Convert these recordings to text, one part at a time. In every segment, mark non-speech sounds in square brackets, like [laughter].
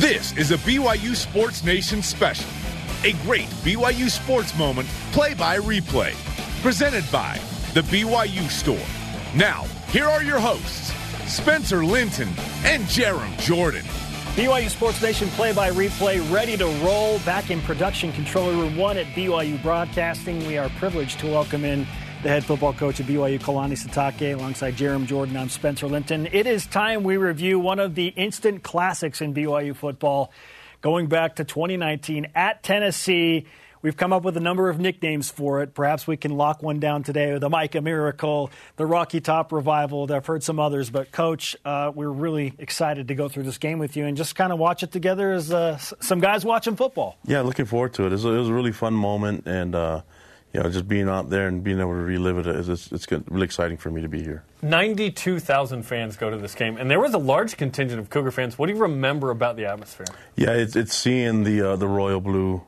This is a BYU Sports Nation special. A great BYU sports moment, play by replay. Presented by The BYU Store. Now, here are your hosts, Spencer Linton and Jarom Jordan. BYU Sports Nation play by replay ready to roll back in production controller room one at BYU Broadcasting. We are privileged to welcome in the head football coach of BYU, Kalani Sitake, alongside Jarom Jordan. I'm Spencer Linton. It is time we review one of the instant classics in BYU football going back to 2019 at Tennessee. We've come up with a number of nicknames for it. Perhaps we can lock one down today the Micah Miracle, the Rocky Top Revival. I've heard some others, but Coach, uh, we're really excited to go through this game with you and just kind of watch it together as uh, some guys watching football. Yeah, looking forward to it. It was a, it was a really fun moment, and uh, you know, just being out there and being able to relive it is it's, it's really exciting for me to be here. 92,000 fans go to this game, and there was a large contingent of Cougar fans. What do you remember about the atmosphere? Yeah, it's, it's seeing the uh, the royal blue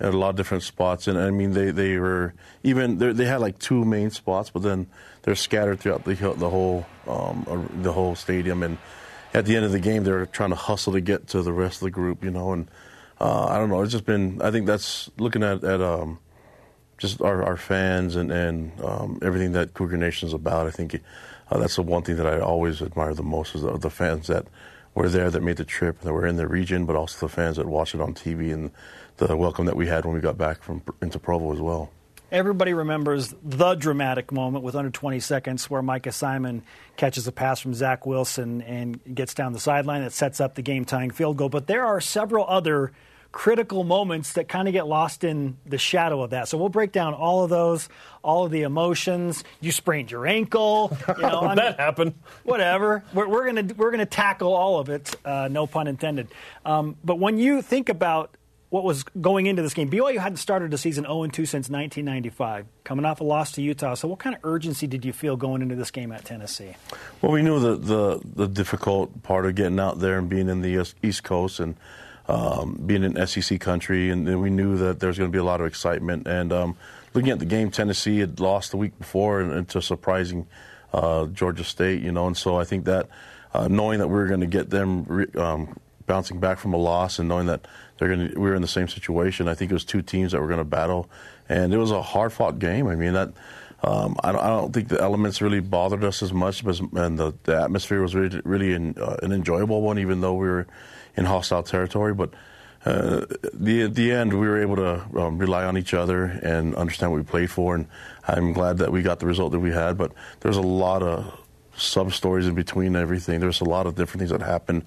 at a lot of different spots, and I mean they they were even they had like two main spots, but then they're scattered throughout the the whole um, the whole stadium, and at the end of the game they're trying to hustle to get to the rest of the group, you know, and uh, I don't know, it's just been I think that's looking at at um, just our, our fans and and um, everything that Cougar Nation is about. I think uh, that's the one thing that I always admire the most is the, the fans that were there that made the trip that were in the region, but also the fans that watched it on TV and the welcome that we had when we got back from into Provo as well. Everybody remembers the dramatic moment with under 20 seconds where Micah Simon catches a pass from Zach Wilson and gets down the sideline that sets up the game tying field goal. But there are several other critical moments that kind of get lost in the shadow of that. So we'll break down all of those, all of the emotions. You sprained your ankle. You [laughs] know, that mean, happened. Whatever. We're, we're, gonna we're gonna tackle all of it. Uh, no pun intended. Um, but when you think about what was going into this game. BYU hadn't started a season 0 2 since 1995, coming off a loss to Utah. So, what kind of urgency did you feel going into this game at Tennessee? Well, we knew the the, the difficult part of getting out there and being in the East Coast and um, being in SEC country, and, we knew that there was going to be a lot of excitement. And um, looking at the game, Tennessee had lost the week before and, to surprising uh, Georgia State, you know, and so I think that uh, knowing that we were going to get them re- um, bouncing back from a loss and knowing that they're going to, we were in the same situation. I think it was two teams that were going to battle, and it was a hard fought game. I mean that. Um, I, don't, I, don't, think the elements really bothered us as much, but, and the, the atmosphere was really, really uh, an enjoyable one, even though we were in hostile territory. But uh, the, at the end, we were able to um, rely on each other and understand what we played for, and I'm glad that we got the result that we had. But there's a lot of sub stories in between everything. There's a lot of different things that happened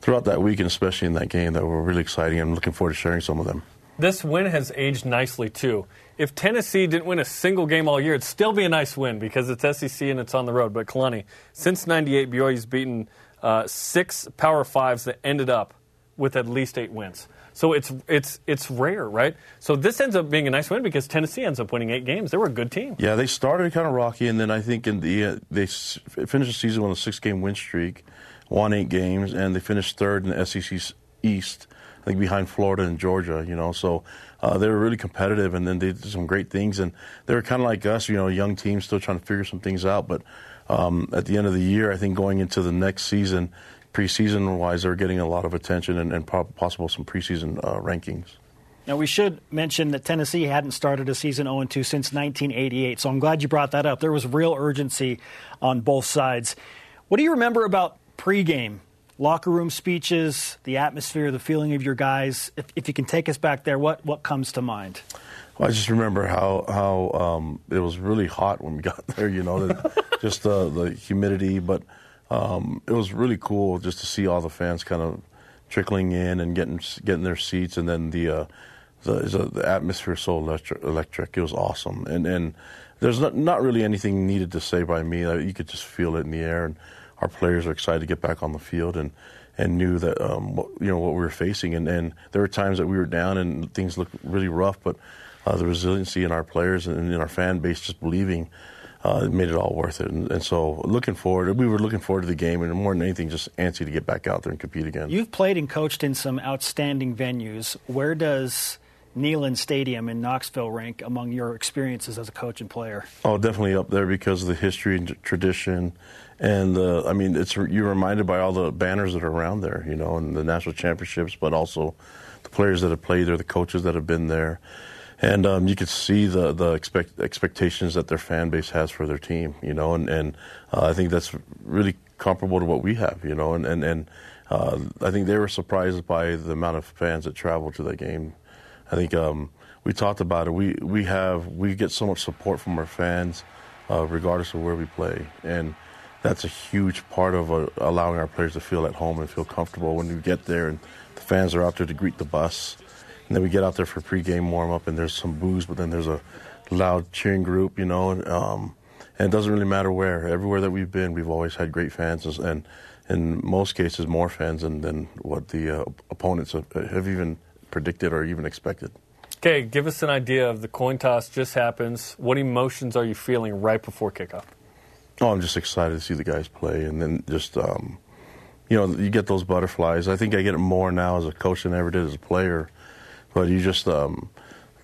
throughout that week, and especially in that game, that were really exciting. I'm looking forward to sharing some of them. This win has aged nicely too. If Tennessee didn't win a single game all year, it'd still be a nice win because it's SEC and it's on the road. But Kalani, since '98, BYU's beaten uh, six Power Fives that ended up with at least eight wins. So it's it's it's rare, right? So this ends up being a nice win because Tennessee ends up winning eight games. They were a good team. Yeah, they started kind of rocky, and then I think in the uh, they finished the season on a six-game win streak, won eight games, and they finished third in the SEC East. I think behind Florida and Georgia, you know, so uh, they were really competitive, and then they did some great things, and they were kind of like us, you know, a young team still trying to figure some things out. But um, at the end of the year, I think going into the next season, preseason wise, they're getting a lot of attention and, and possible some preseason uh, rankings. Now, we should mention that Tennessee hadn't started a season 0 2 since 1988, so I'm glad you brought that up. There was real urgency on both sides. What do you remember about pregame? Locker room speeches, the atmosphere, the feeling of your guys. If, if you can take us back there, what, what comes to mind? Well, I just remember how how um, it was really hot when we got [laughs] there. You know, the, just the the humidity, but um, it was really cool just to see all the fans kind of trickling in and getting getting their seats, and then the uh, the, the atmosphere so electric, electric. It was awesome, and and there's not not really anything needed to say by me. You could just feel it in the air, and our players are excited to get back on the field and and knew that um, what, you know what we were facing. And, and there were times that we were down and things looked really rough, but uh, the resiliency in our players and in our fan base just believing uh, it made it all worth it. And, and, so, looking forward, we were looking forward to the game, and more than anything, just antsy to get back out there and compete again. You've played and coached in some outstanding venues. Where does Neyland Stadium in Knoxville rank among your experiences as a coach and player? Oh, definitely up there because of the history and tradition, and uh, I mean, it's you're reminded by all the banners that are around there, you know, and the national championships, but also the players that have played there, the coaches that have been there, and um, you could see the the expect, expectations that their fan base has for their team, you know, and and uh, I think that's really comparable to what we have, you know, and and and uh, I think they were surprised by the amount of fans that traveled to that game. I think um, we talked about it. We we have we get so much support from our fans, uh, regardless of where we play, and that's a huge part of uh, allowing our players to feel at home and feel comfortable when we get there. And the fans are out there to greet the bus, and then we get out there for pregame warm up, and there's some booze, but then there's a loud cheering group, you know. Um, and it doesn't really matter where. Everywhere that we've been, we've always had great fans, and in most cases, more fans than, than what the uh, opponents have, have even predicted or even expected. Okay, give us an idea of the coin toss just happens. What emotions are you feeling right before kickoff? Oh, I'm just excited to see the guys play, and then just um, you know, you get those butterflies. I think I get it more now as a coach than I ever did as a player. But you just um,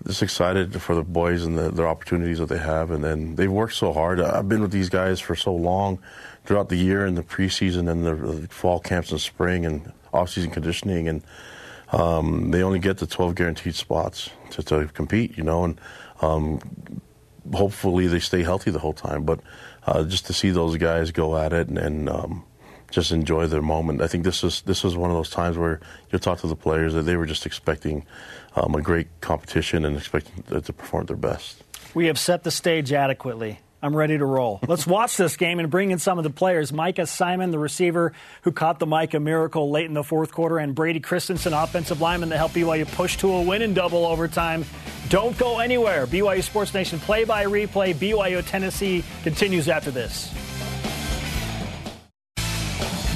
just excited for the boys and the, their opportunities that they have, and then they've worked so hard. I've been with these guys for so long throughout the year and the preseason and the, the fall camps and spring and off-season conditioning, and um, they only get the 12 guaranteed spots to, to compete, you know, and um, hopefully they stay healthy the whole time. But uh, just to see those guys go at it and, and um, just enjoy their moment, I think this is this is one of those times where you talk to the players that they were just expecting um, a great competition and expecting to perform their best. We have set the stage adequately. I'm ready to roll. Let's watch this game and bring in some of the players. Micah Simon, the receiver who caught the Micah miracle late in the fourth quarter, and Brady Christensen, offensive lineman that helped BYU push to a win in double overtime. Don't go anywhere. BYU Sports Nation play by replay. BYU Tennessee continues after this.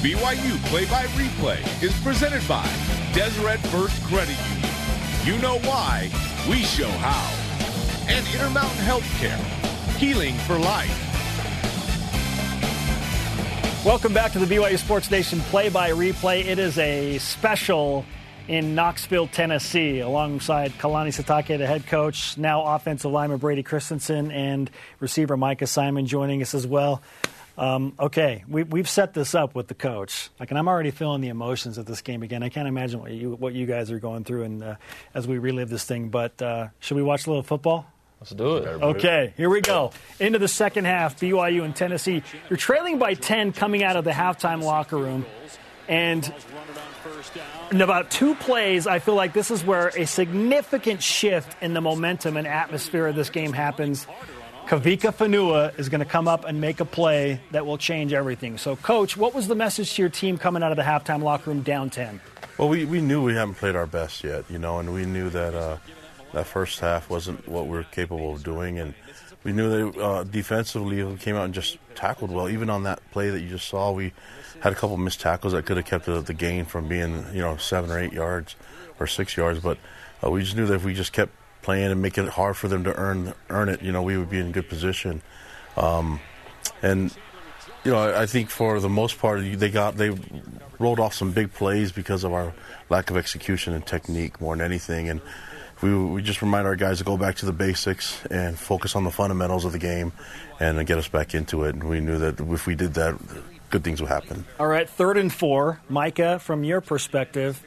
BYU play by replay is presented by Deseret First Credit Union. You know why, we show how. And Intermountain Healthcare Healing for Life. Welcome back to the BYU Sports Nation play by replay. It is a special in Knoxville, Tennessee, alongside Kalani Sitake, the head coach, now offensive lineman Brady Christensen, and receiver Micah Simon joining us as well. Um, okay, we, have set this up with the coach. Like, and I'm already feeling the emotions of this game again. I can't imagine what you what you guys are going through, and uh, as we relive this thing. But uh, should we watch a little football? Let's do it. Okay, here we go. Into the second half, BYU and Tennessee. You're trailing by 10 coming out of the halftime locker room. And in about two plays, I feel like this is where a significant shift in the momentum and atmosphere of this game happens. Kavika Fonua is going to come up and make a play that will change everything. So, Coach, what was the message to your team coming out of the halftime locker room down 10? Well, we, we knew we haven't played our best yet, you know, and we knew that uh, that first half wasn't what we are capable of doing, and we knew that uh, defensively we came out and just tackled well. Even on that play that you just saw, we had a couple missed tackles that could have kept the, the gain from being you know seven or eight yards or six yards, but uh, we just knew that if we just kept playing and making it hard for them to earn earn it, you know, we would be in good position. Um, and you know, I think for the most part, they got they rolled off some big plays because of our lack of execution and technique more than anything, and we, we just remind our guys to go back to the basics and focus on the fundamentals of the game and get us back into it. And we knew that if we did that, good things would happen. All right, third and four. Micah, from your perspective,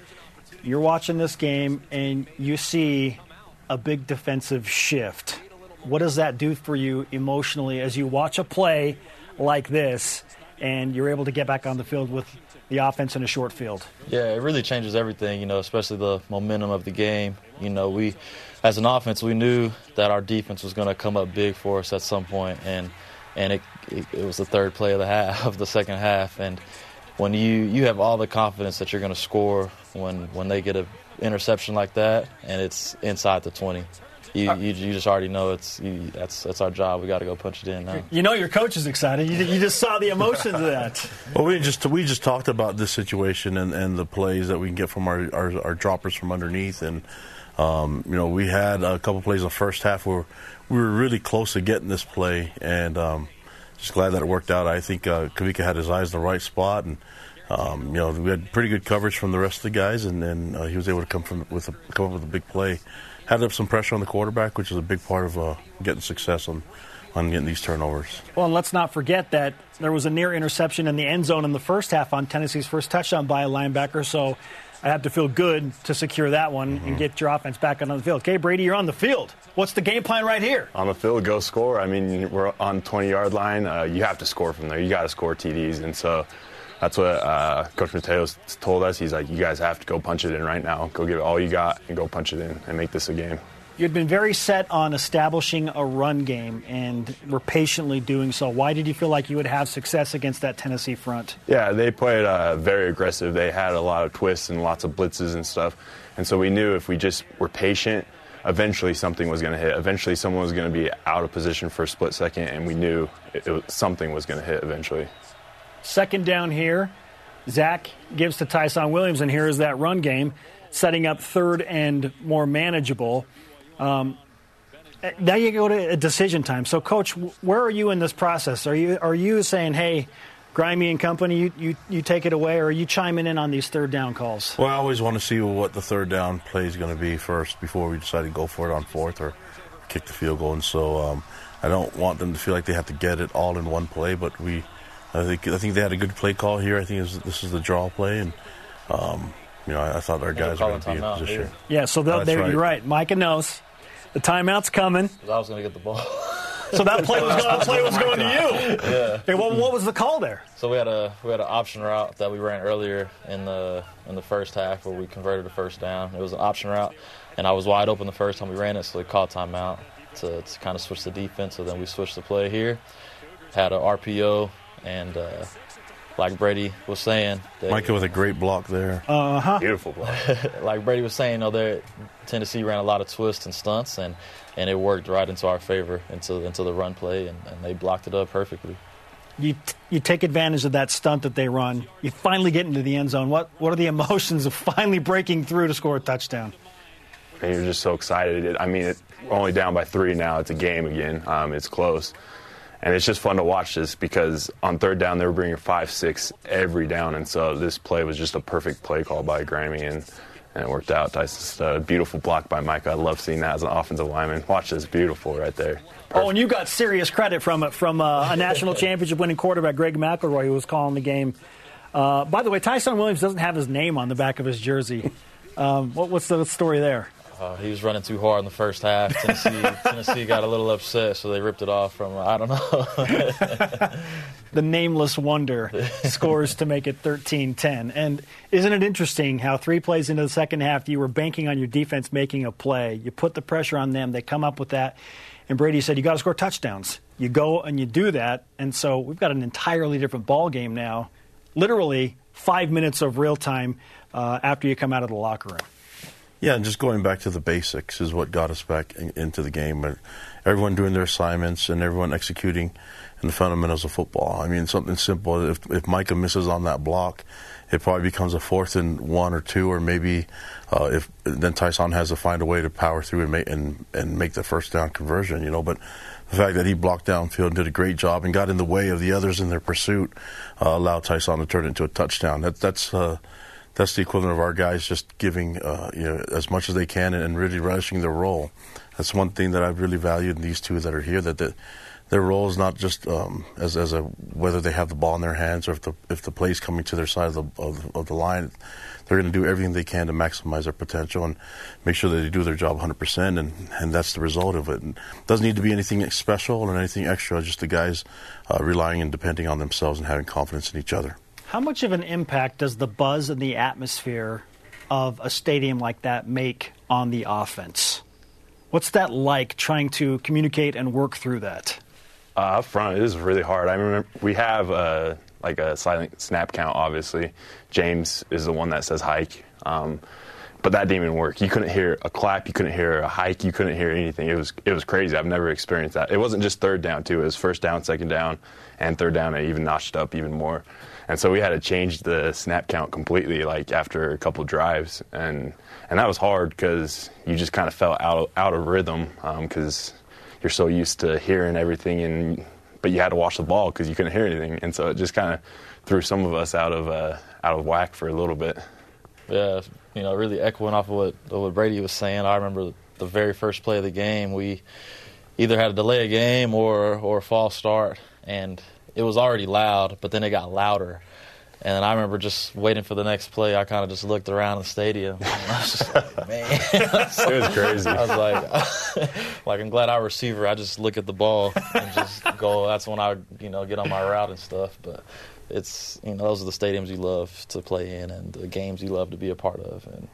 you're watching this game and you see a big defensive shift. What does that do for you emotionally as you watch a play like this and you're able to get back on the field with the offense in a short field. Yeah, it really changes everything, you know, especially the momentum of the game. You know, we, as an offense, we knew that our defense was going to come up big for us at some point, and and it, it, it was the third play of the [laughs] half of the second half, and when you you have all the confidence that you're going to score when when they get an interception like that, and it's inside the 20 you, you, you, just already know it's you, that's that's our job. We got to go punch it in now. You know your coach is excited. You, you just saw the emotions of that. [laughs] Well, we just we just talked about this situation and, and the plays that we can get from our, our, our droppers from underneath, and um, you know we had a couple plays in the first half where we were really close to getting this play, and um, just glad that it worked out. I think uh, Kavika had his eyes in the right spot and um, you know, we had pretty good coverage from the rest of the guys, and then uh, he was able to come from with a, come up with a big play. Had up some pressure on the quarterback, which is a big part of uh, getting success on on getting these turnovers. Well, and let's not forget that there was a near interception in the end zone in the first half on Tennessee's first touchdown by a linebacker. So I have to feel good to secure that one mm-hmm. and get your offense back on the field. Okay, Brady, you're on the field. What's the game plan right here? On the field, go score. I mean, we're on 20 yard line. Uh, you have to score from there. You got to score TDs, and so that's what uh, Coach Mateos told us. He's like, you guys have to go punch it in right now. Go give it all you got and go punch it in and make this a game. You'd been very set on establishing a run game and were patiently doing so. Why did you feel like you would have success against that Tennessee front? Yeah, they played uh, very aggressive. They had a lot of twists and lots of blitzes and stuff. And so we knew if we just were patient, eventually something was going to hit. Eventually someone was going to be out of position for a split second, and we knew it, it, something was going to hit eventually. Second down here. Zach gives to Tyson Williams, and here is that run game, setting up third and more manageable. Um, now you go to a decision time. So, coach, where are you in this process? Are you are you saying, "Hey, Grimy and company, you, you, you take it away, or are you chiming in on these third down calls? Well, I always want to see what the third down play is going to be first before we decide to go for it on fourth or kick the field goal. And so um, I don't want them to feel like they have to get it all in one play, but we I think I think they had a good play call here. I think this is the draw play, and um, you know I, I, thought our guys were going to be in position. Yeah, so oh, right. you're right. Micah knows the timeout's coming. I was going to get the ball. so that play was [laughs] going, play was going to you. Yeah. Hey, what, what, was the call there? So we had a we had an option route that we ran earlier in the in the first half where we converted a first down. It was an option route, and I was wide open the first time we ran it, so they called timeout to, to kind of switch the defense. So then we switched the play here. Had an RPO and uh, like Brady was saying, Micah with a great block there. Uh huh. Beautiful block. [laughs] like Brady was saying, though, know, Tennessee ran a lot of twists and stunts, and, and it worked right into our favor into into the run play, and, and they blocked it up perfectly. You you take advantage of that stunt that they run. You finally get into the end zone. What what are the emotions of finally breaking through to score a touchdown? And you're just so excited. I mean, it, we're only down by three now. It's a game again. Um, it's close. And it's just fun to watch this because on third down, they were bringing five, six every down. And so this play was just a perfect play call by Grimy, and, and it worked out. It's a beautiful block by Micah. I love seeing that as an offensive lineman. Watch this, beautiful right there. Perfect. Oh, and you got serious credit from it from uh, a national [laughs] championship winning quarterback, Greg McElroy, who was calling the game. Uh, by the way, Tyson Williams doesn't have his name on the back of his jersey. Um, what, what's the story there? Uh, he was running too hard in the first half. Tennessee, [laughs] Tennessee got a little upset, so they ripped it off from I don't know. [laughs] the nameless wonder scores to make it 13-10. And isn't it interesting how three plays into the second half you were banking on your defense making a play. You put the pressure on them. They come up with that. And Brady said, "You got to score touchdowns." You go and you do that, and so we've got an entirely different ball game now. Literally five minutes of real time uh, after you come out of the locker room. Yeah, and just going back to the basics is what got us back in, into the game. But everyone doing their assignments and everyone executing in the fundamentals of football. I mean, something simple. If, if Micah misses on that block, it probably becomes a fourth and one or two, or maybe uh, if then Tyson has to find a way to power through and make and, and make the first down conversion. You know, but the fact that he blocked downfield and did a great job and got in the way of the others in their pursuit uh, allowed Tyson to turn it into a touchdown. That, that's uh, that's the equivalent of our guys just giving uh, you know as much as they can and, and, really relishing their role. That's one thing that I've really valued in these two that are here. That the, their role is not just um, as as a whether they have the ball in their hands or if the if the play's coming to their side of the of, of the line. They're going to do everything they can to maximize their potential and make sure that they do their job 100%, and, and that's the result of it. And it doesn't need to be anything special or anything extra, just the guys uh, relying and depending on themselves and having confidence in each other. How much of an impact does the buzz and the atmosphere of a stadium like that make on the offense? What's that like trying to communicate and work through that? Uh, up front, it is really hard. I remember we have uh, like a silent snap count. Obviously, James is the one that says hike, um, but that didn't even work. You couldn't hear a clap, you couldn't hear a hike, you couldn't hear anything. It was it was crazy. I've never experienced that. It wasn't just third down too. It was first down, second down, and third down. It even notched up even more and so we had to change the snap count completely like after a couple drives and and that was hard because you just kind of felt out of, out of rhythm because um, you're so used to hearing everything and but you had to watch the ball because you couldn't hear anything, and so it just kind of threw some of us out of uh, out of whack for a little bit. Yeah, you know, really echoing off of what what Brady was saying. I remember the very first play of the game, we either had to delay a game or or a false start, and it was already loud, but then it got louder. And I remember just waiting for the next play. I kind of just looked around the stadium. And [laughs] I was just like, man, It was crazy. [laughs] I was like, [laughs] like I'm glad our receiver. I just look at the ball and just go. That's when I, you know, get on my route and stuff. But it's, you know, those are the stadiums you love to play in and the games you love to be a part of. And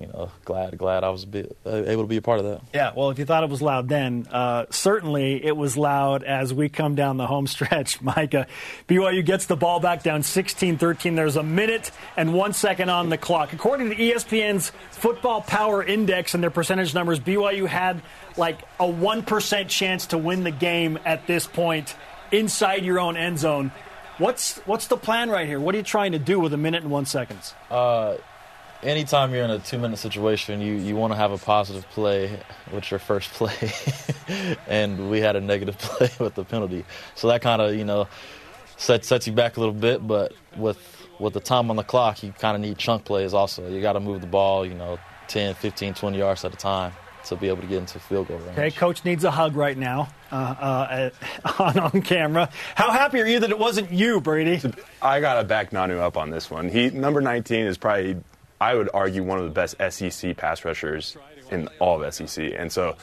you know, glad glad I was uh, able to be a part of that. Yeah, well, if you thought it was loud then, uh, certainly it was loud as we come down the home [laughs] stretch. Micah, BYU gets the ball back down 16 13. There's a minute and one second on the clock. According to ESPN's Football Power Index and their percentage numbers, BYU had like a 1% chance to win the game at this point inside your own end zone. What's, what's the plan right here? What are you trying to do with a minute and one seconds? Uh, anytime you're in a two minute situation, you, you want to have a positive play with your first play. [laughs] and we had a negative [laughs] play with the penalty. So that kind of, you know, sets, sets you back a little bit. But with, with the time on the clock, you kind of need chunk plays also. You got to move the ball, you know, 10, 15, 20 yards at a time to be able to get into field goal range. Okay, coach needs a hug right now uh, uh, [laughs] on, on camera. How happy are you that it wasn't you, Brady? I gotta back Nanu up on this one. He number 19 is probably, I would argue, one of the best SEC pass rushers in all of SEC, and so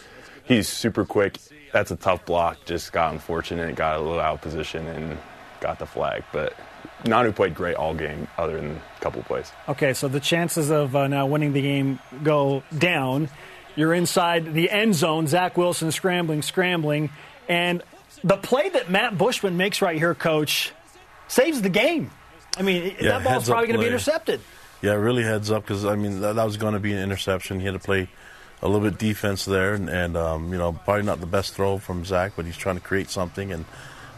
he's super quick. That's a tough block. Just got unfortunate, got a little out of position, and got the flag. But Nanu played great all game, other than a couple plays. Okay, so the chances of uh, now winning the game go down. You're inside the end zone. Zach Wilson scrambling, scrambling, and the play that Matt Bushman makes right here, Coach, saves the game. I mean, Yeah, that ball's probably going to be intercepted. Yeah, really heads up because I mean that, that was going to be an interception. He had to play a little bit defense there, and, and um, you know probably not the best throw from Zach, but he's trying to create something. And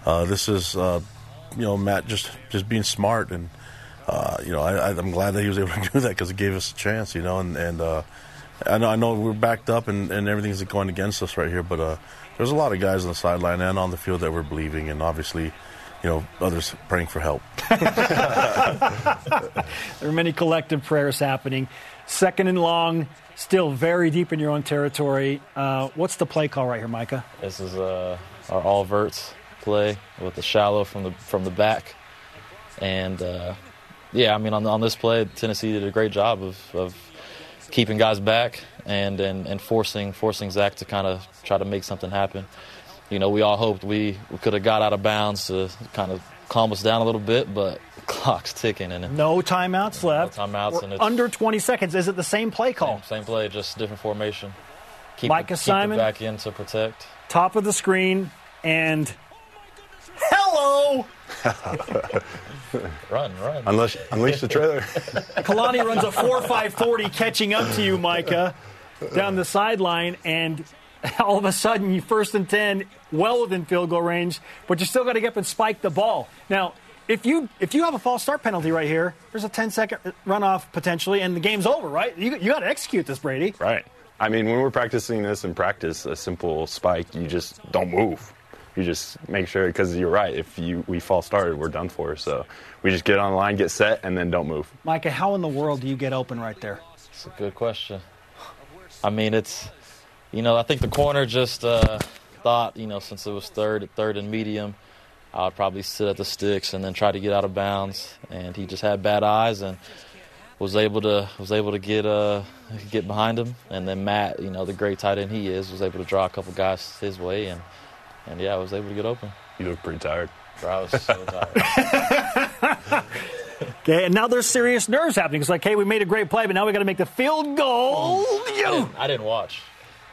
uh, this is uh, you know Matt just just being smart, and uh, you know I, I'm glad that he was able to [laughs] do that because it gave us a chance, you know. And, and uh, I know I know we're backed up and, and everything's going against us right here, but uh, there's a lot of guys on the sideline and on the field that were believing, and obviously. You know, others praying for help. [laughs] There are many collective prayers happening. Second and long, still very deep in your own territory. Uh, what's the play call right here, Micah? This is uh, our all verts play with the shallow from the from the back, and uh, yeah, I mean on on this play, Tennessee did a great job of, of keeping guys back and, and and forcing forcing Zach to kind of try to make something happen. You know, we all hoped we, we could have got out of bounds to kind of calm us down a little bit, but [laughs] clock's ticking and No timeouts left. No timeouts, and it's- under 20 seconds. Is it the same play call? same, same play, just different formation. Keep Micah it, Simon? back in to protect. Top of the screen and hello. [laughs] Run, run. Unless unleash the trailer. [laughs] Kalani runs a 4.540 catching up to you, Micah, down the sideline, and all of a sudden you first and 10, well within field goal range, but you still got to get up and spike the ball. Now, if you if you have a false start penalty right here, there's a 10 second runoff potentially, and the game's over, right? You, you got to execute this, Brady. Right. I mean, when we're practicing this in practice, a simple spike, you just don't move. You just make sure because you're right. If you we fall started, we're done for. So we just get on the line, get set, and then don't move. Micah, how in the world do you get open right there? It's a good question. I mean, it's you know, I think the corner just uh, thought you know since it was third, third and medium, I would probably sit at the sticks and then try to get out of bounds. And he just had bad eyes and was able to was able to get uh get behind him. And then Matt, you know, the great tight end he is, was able to draw a couple guys his way and and yeah, I was able to get open. You look pretty tired. Bro, I was so tired. [laughs] Okay, and now there's serious nerves happening. It's like, hey, we made a great play, but now we got to make the field goal. I didn't, I didn't watch.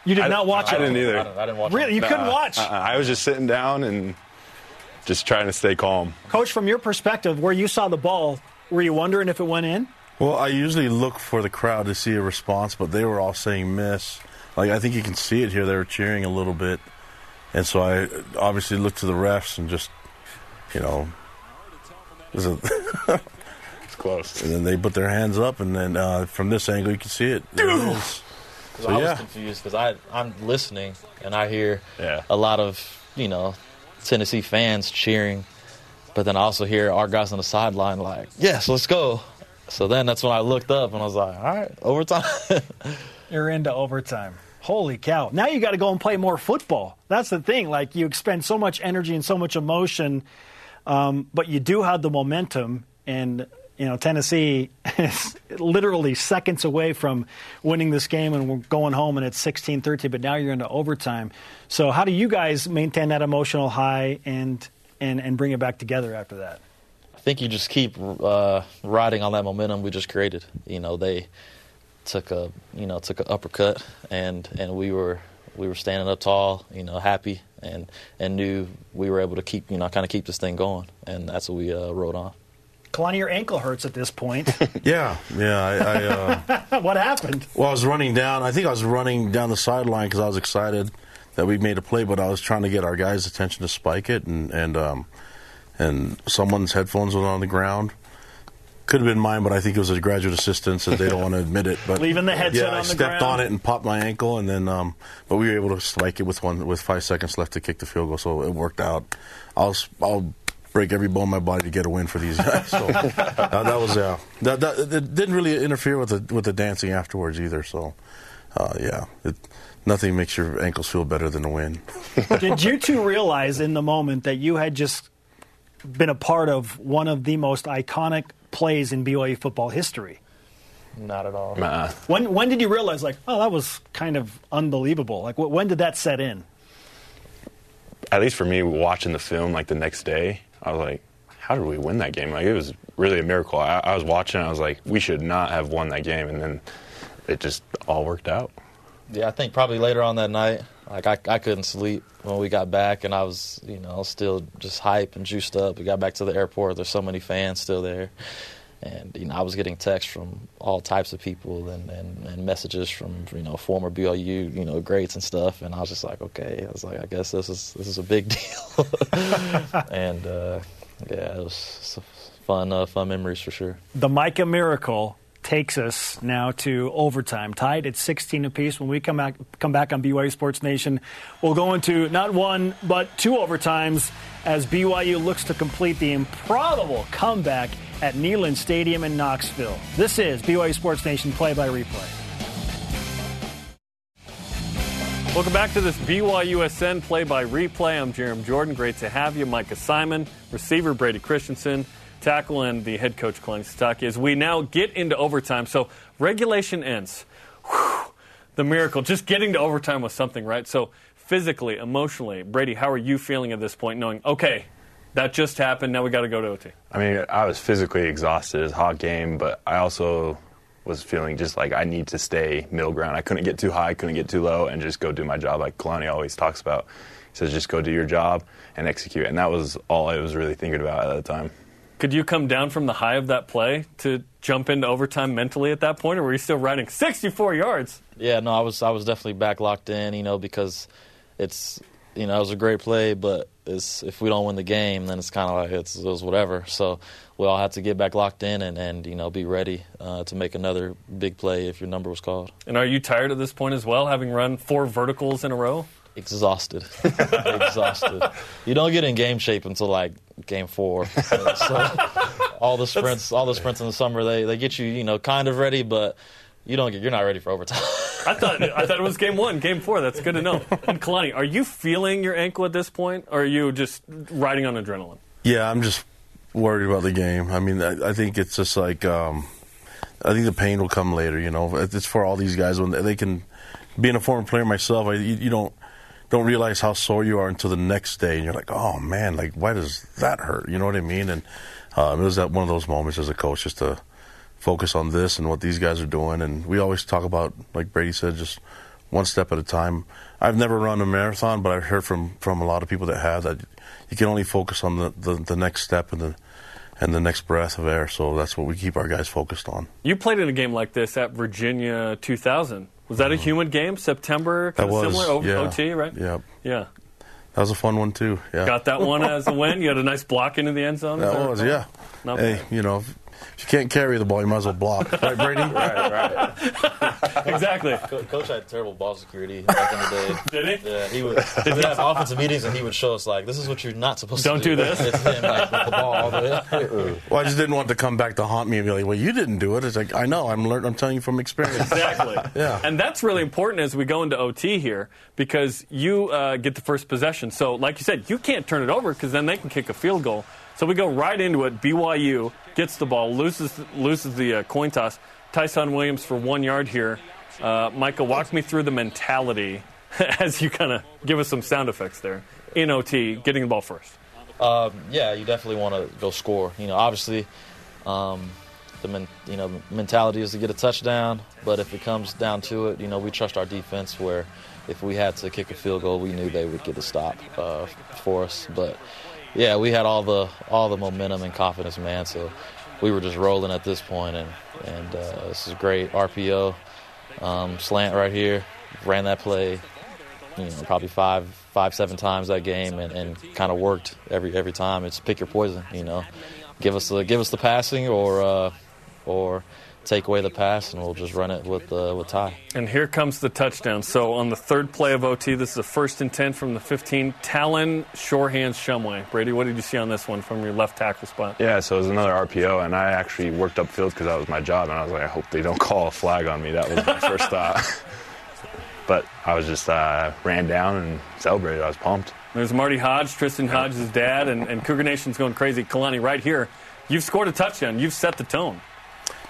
You did I- not watch I it. I didn't either. I didn't, I didn't watch. Really, you couldn't Uh, watch. uh, I was just sitting down and just trying to stay calm. Coach, from your perspective, where you saw the ball, were you wondering if it went in? Well, I usually look for the crowd to see a response, but they were all saying miss. Like I think you can see it here; they were cheering a little bit, and so I obviously looked to the refs and just, you know, was it- [laughs] It's close. and then they put their hands up, and then uh, from this angle you can see it. There. So I was yeah. confused because I I'm listening and I hear Yeah. a lot of you know Tennessee fans cheering, but then I also hear our guys on the sideline like, "Yes, let's go." So then that's when I looked up and I was like, "All right, overtime." [laughs] You're into overtime. Holy cow. Now you got to go and play more football. That's the thing. Like, you expend so much energy and so much emotion, um, but you do have the momentum. And, you know, Tennessee [laughs] is literally seconds away from winning this game, and we're going home, and it's 16 13, but now you're into overtime. So, how do you guys maintain that emotional high and, and, and bring it back together after that? I think you just keep uh, riding on that momentum we just created. You know, they took a you know took an uppercut and and we were we were standing up tall you know happy and and knew we were able to keep you know kind of keep this thing going and that's what we uh, rode on Kalani, your ankle hurts at this point. [laughs] Yeah, yeah. I, I, uh, [laughs] what happened? well, I was running down. I think I was running down the sideline because I was excited that we made a play, but I was trying to get our guys' attention to spike it, and and um, and someone's headphones was on the ground. Could have been mine, but I think it was a graduate assistant, so they don't [laughs] want to admit it. But Leaving the headset yeah, on I the stepped ground. on it and popped my ankle, and then um, but we were able to spike it with one with five seconds left to kick the field goal, so it worked out. I'll s- I'll break every bone in my body to get a win for these guys. So [laughs] uh, that was yeah. That, that it didn't really interfere with the with the dancing afterwards either. So uh, yeah, it, nothing makes your ankles feel better than a win. [laughs] Did you two realize in the moment that you had just been a part of one of the most iconic plays in BYU football history? not at all Uh, When when did you realize like, oh, that was kind of unbelievable? Like, when did that set in? at least for me, watching the film like the next day, I was like, how did we win that game? Like it was really a miracle. I, I was watching, I was like, we should not have won that game, and then it just all worked out. yeah i think probably later on that night like I, I couldn't sleep when we got back and i was you know still just hype and juiced up. We got back to the airport. There's so many fans still there. And you know I was getting texts from all types of people and, and, and messages from you know former BYU, you know greats and stuff. And I was just like okay. I was like I guess this is this is a big [laughs] deal. [laughs] And uh, yeah it was some fun uh, fun memories for sure. The Micah Miracle takes us now to overtime, tied at 16 apiece. When we come back, come back on BYU Sports Nation, we'll go into not one but two overtimes as BYU looks to complete the improbable comeback at Neyland Stadium in Knoxville. This is BYU Sports Nation play-by-replay. Welcome back to this BYUSN play by replay. I'm Jarom Jordan. Great to have you. Micah Simon, receiver Brady Christensen, tackle, and the head coach Kalani Sitake. As we now get into overtime, so regulation ends. Whew, the miracle. Just getting to overtime was something, right? So physically, emotionally, Brady, how are you feeling at this point, knowing okay, that just happened. Now we got to go to OT. I mean, I was physically exhausted. It was a hot game, but I also was feeling just like I need to stay middle ground. I couldn't get too high, couldn't get too low, and just go do my job like Kalani always talks about. He says, just go do your job and execute. And that was all I was really thinking about at the time. Could you come down from the high of that play to jump into overtime mentally at that point, or were you still riding 64 yards? Yeah, no, I was I was definitely back locked in, you know, because it's you know it was a great play, but it's, if we don't win the game, then it's kind of like it's it was whatever. So we all had to get back locked in and, and you know be ready uh, to make another big play if your number was called. And are you tired at this point as well, having run four verticals in a row? Exhausted, [laughs] exhausted. You don't get in game shape until like game four. [laughs] so all the sprints, all the sprints in the summer, they they get you you know kind of ready, but you don't get you're not ready for overtime. I thought I thought it was game one, game four. That's good to know. [laughs] And Kalani, are you feeling your ankle at this point, or are you just riding on adrenaline? Yeah, I'm just worried about the game. I mean, I, I think it's just like um, I think the pain will come later. You know, it's for all these guys when they can. Being a former player myself, I, you, you don't don't realize how sore you are until the next day, and you're like, oh man, like why does that hurt? You know what I mean? And um, it was that one of those moments as a coach just to focus on this and what these guys are doing. And we always talk about, like Brady said, just one step at a time. I've never run a marathon, but I've heard from, from a lot of people that have that you can only focus on the, the, the next step and the and the next breath of air. So that's what we keep our guys focused on. You played in a game like this at Virginia 2000. Was that a mm. humid game? September, kind. That of was similar, o- yeah, OT, right? Yeah, Yeah. that was a fun one too. Yeah, Got that one as a win. You had a nice block into the end zone. that was yeah. Not hey, bad. you know, if you can't carry the ball, you might as well block, [laughs] right, Brady? Right, right. exactly. Co- Coach had terrible ball security back in the day. [laughs] Did he? Yeah, he would. Did We have offensive meetings, and he would show us like, "This is what you're not supposed Don't to do." Don't do this. It's him like with the ball all the way. [laughs] Well, I just didn't want to come back to haunt me and be like, "Well, you didn't do it." It's like I know. I'm learning. I'm telling you from experience. Exactly. Yeah. And that's really important as we go into OT here because you uh, get the first possession. So, like you said, you can't turn it over because then they can kick a field goal. So we go right into it. BYU gets the ball, loses loses the uh, coin toss. Tyson Williams for one yard here. Uh, Micah, walk me through the mentality [laughs] as you kind of give us some sound effects there in OT, getting the ball first. Um, yeah, you definitely want to go score. You know, obviously, um, the men, you know mentality is to get a touchdown. But if it comes down to it, you know, we trust our defense. Where if we had to kick a field goal, we knew they would get a stop uh, for us. But yeah, we had all the all the momentum and confidence, man. So we were just rolling at this point, and and uh, this is great RPO um, slant right here. Ran that play, you know, probably five, five, seven times that game, and, and kind of worked every every time. It's pick your poison, you know. Give us the give us the passing, or uh, or take away the pass, and we'll just run it with uh, with Ty. And here comes the touchdown. So on the third play of OT, this is a first and 10 from the 15. Talon, Shorehands, Shumway. Brady, what did you see on this one from your left tackle spot? Yeah, so it was another RPO, and I actually worked upfield because that was my job, and I was like, I hope they don't [laughs] call a flag on me. That was my first [laughs] thought. but I was just uh, ran down and celebrated. I was pumped. There's Marty Hoge, Tristen Hoge's dad, and, and Cougar Nation's going crazy. Kalani, right here, you've scored a touchdown. You've set the tone.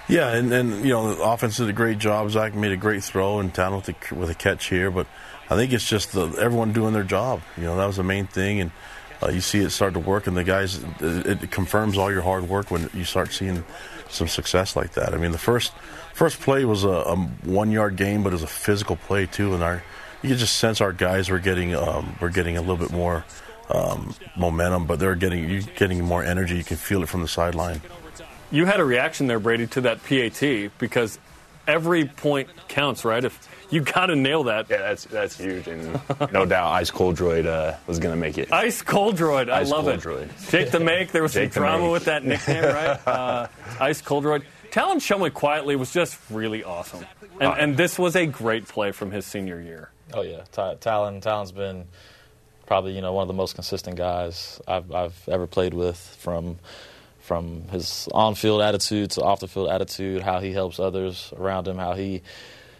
Yeah, and, and you know the offense did a great job. Zach made a great throw and down with a, with a catch here, but I think it's just the, everyone doing their job. You know that was the main thing, and uh, you see it start to work, and the guys it, it confirms all your hard work when you start seeing some success like that. I mean, the first first play was a, a one yard game, but it was a physical play too, and our you could just sense our guys were getting um, were getting a little bit more um, momentum, but they're getting you getting more energy. You can feel it from the sideline. You had a reaction there, Brady, to that PAT because every point counts, right? If you got to nail that. Yeah, that's that's huge, and no doubt, Ice Cold Droid uh, was going to make it. Ice Cold Droid, I Ice love Cold it. Droid. Jake the Make, there was some Jake the drama Make. with that nickname, right? Uh, Ice Cold Droid. Talon Shumway quietly was just really awesome. And, and this was a great play from his senior year. Oh yeah, Ty- Talon. Talon's been probably you know one of the most consistent guys I've, I've ever played with. From from his on-field attitude to off-the-field attitude, how he helps others around him, how he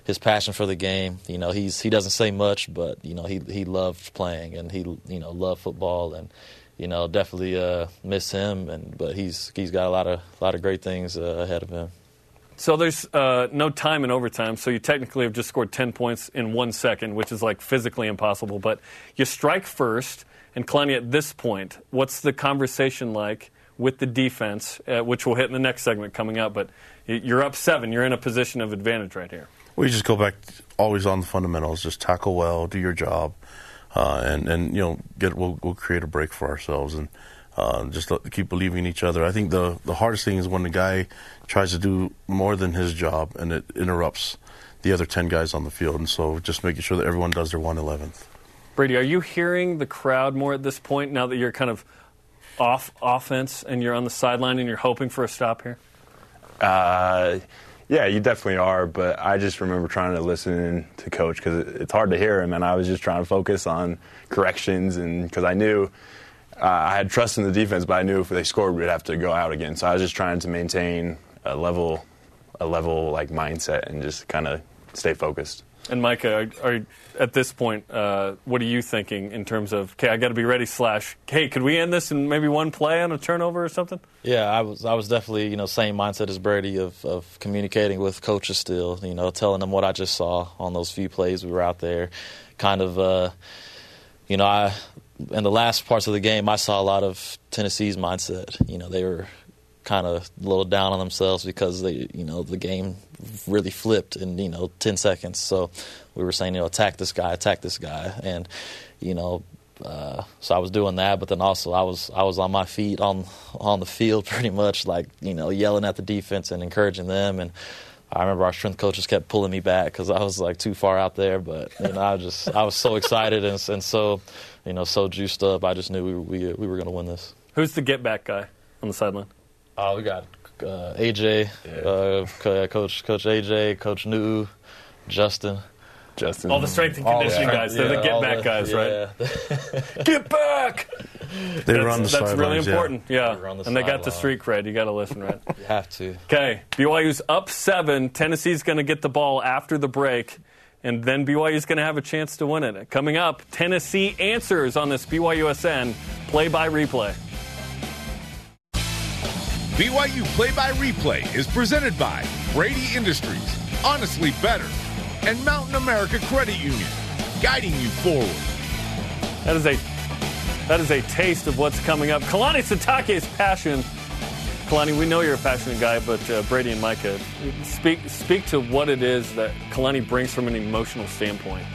his passion for the game. You know, he's he doesn't say much, but you know he he loved playing and he you know loved football and you know definitely uh, miss him. And but he's he's got a lot of a lot of great things uh, ahead of him. So there's uh, no time in overtime, so you technically have just scored 10 points in one second, which is like physically impossible. But you strike first, and Kalani, at this point, what's the conversation like with the defense, uh, which we'll hit in the next segment coming up? But you're up seven, you're in a position of advantage right here. We just go back always on the fundamentals. Just tackle well, do your job, uh, and and you know get we'll, we'll create a break for ourselves and uh, just keep believing in each other. I think the the hardest thing is when the guy tries to do more than his job and it interrupts the other ten guys on the field. And so just making sure that everyone does their one eleventh. Brady, are you hearing the crowd more at this point now that you're kind of off offense and you're on the sideline and you're hoping for a stop here? Uh, yeah, you definitely are. But I just remember trying to listen to coach because it, it's hard to hear him, and I was just trying to focus on corrections, and because I knew uh, I had trust in the defense, but I knew if they scored, we'd have to go out again. So I was just trying to maintain a level, a level like mindset, and just kind of stay focused. And Micah, are, are at this point, uh, what are you thinking in terms of? Okay, I got to be ready. Slash, hey, could we end this in maybe one play on a turnover or something? Yeah, I was I was definitely you know same mindset as Brady of of communicating with coaches still, you know, telling them what I just saw on those few plays we were out there, kind of, uh, you know, I in the last parts of the game I saw a lot of Tennessee's mindset. You know, they were kind of a little down on themselves because they you know the game really flipped in you know 10 seconds. So we were saying you know attack this guy, attack this guy, and you know uh, so I was doing that, but then also I was I was on my feet on on the field [laughs] pretty much, like you know, yelling at the defense and encouraging them. And I remember our strength coaches kept pulling me back because I was like too far out there. But you know, I just I was so excited and, and so you know so juiced up. I just knew we we, we were going to win this. Who's the get back guy on the sideline? Oh, we got uh, AJ, uh, Coach Coach AJ, Coach New, Justin. Justin. All the strength and All the conditioning guys. They're the get back the- guys, right? [laughs] Get back! They That's, run the that's really sidelines, yeah. important. Yeah. They the and they got the sideline. street cred. You got to listen, right? [laughs] you have to. Okay, BYU's up seven. Tennessee's going to get the ball after the break, and then BYU's going to have a chance to win it. Coming up, Tennessee answers on this BYUSN play by replay. BYU Play by Replay is presented by Brady Industries, Honestly Better, and Mountain America Credit Union, guiding you forward. That is a that is a taste of what's coming up. Kalani Sitake's passion. Kalani, we know you're a passionate guy, but uh, Brady and Micah, speak speak to what it is that Kalani brings from an emotional standpoint.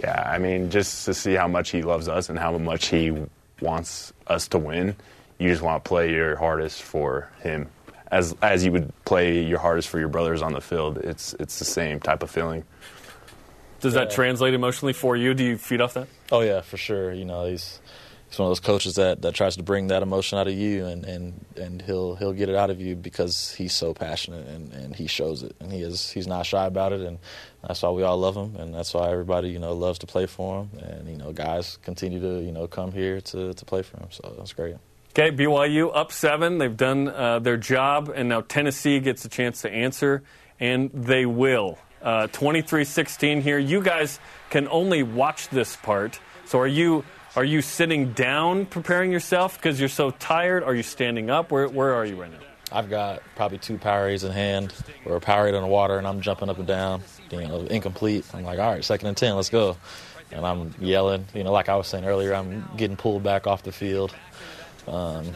Yeah, I mean, just to see how much he loves us and how much he wants us to win, you just want to play your hardest for him. As as you would play your hardest for your brothers on the field, it's it's the same type of feeling. Does that translate emotionally for you? Do you feed off that? Oh yeah, for sure. You know, he's he's one of those coaches that, that tries to bring that emotion out of you, and, and, and he'll he'll get it out of you because he's so passionate and, and he shows it, and he is he's not shy about it, and that's why we all love him, and that's why everybody you know loves to play for him, and you know guys continue to you know come here to, to play for him, so that's great. Okay, BYU up seven. They've done uh, their job, and now Tennessee gets a chance to answer, and they will. Uh, 23-16 here. You guys can only watch this part. So are you are you sitting down preparing yourself because you're so tired? Are you standing up? Where where are you right now? I've got probably two Powerades in hand or a Powerade in the water, and I'm jumping up and down. You know, incomplete. I'm like, all right, second and ten, let's go. And I'm yelling. You know, like I was saying earlier, I'm getting pulled back off the field. Um,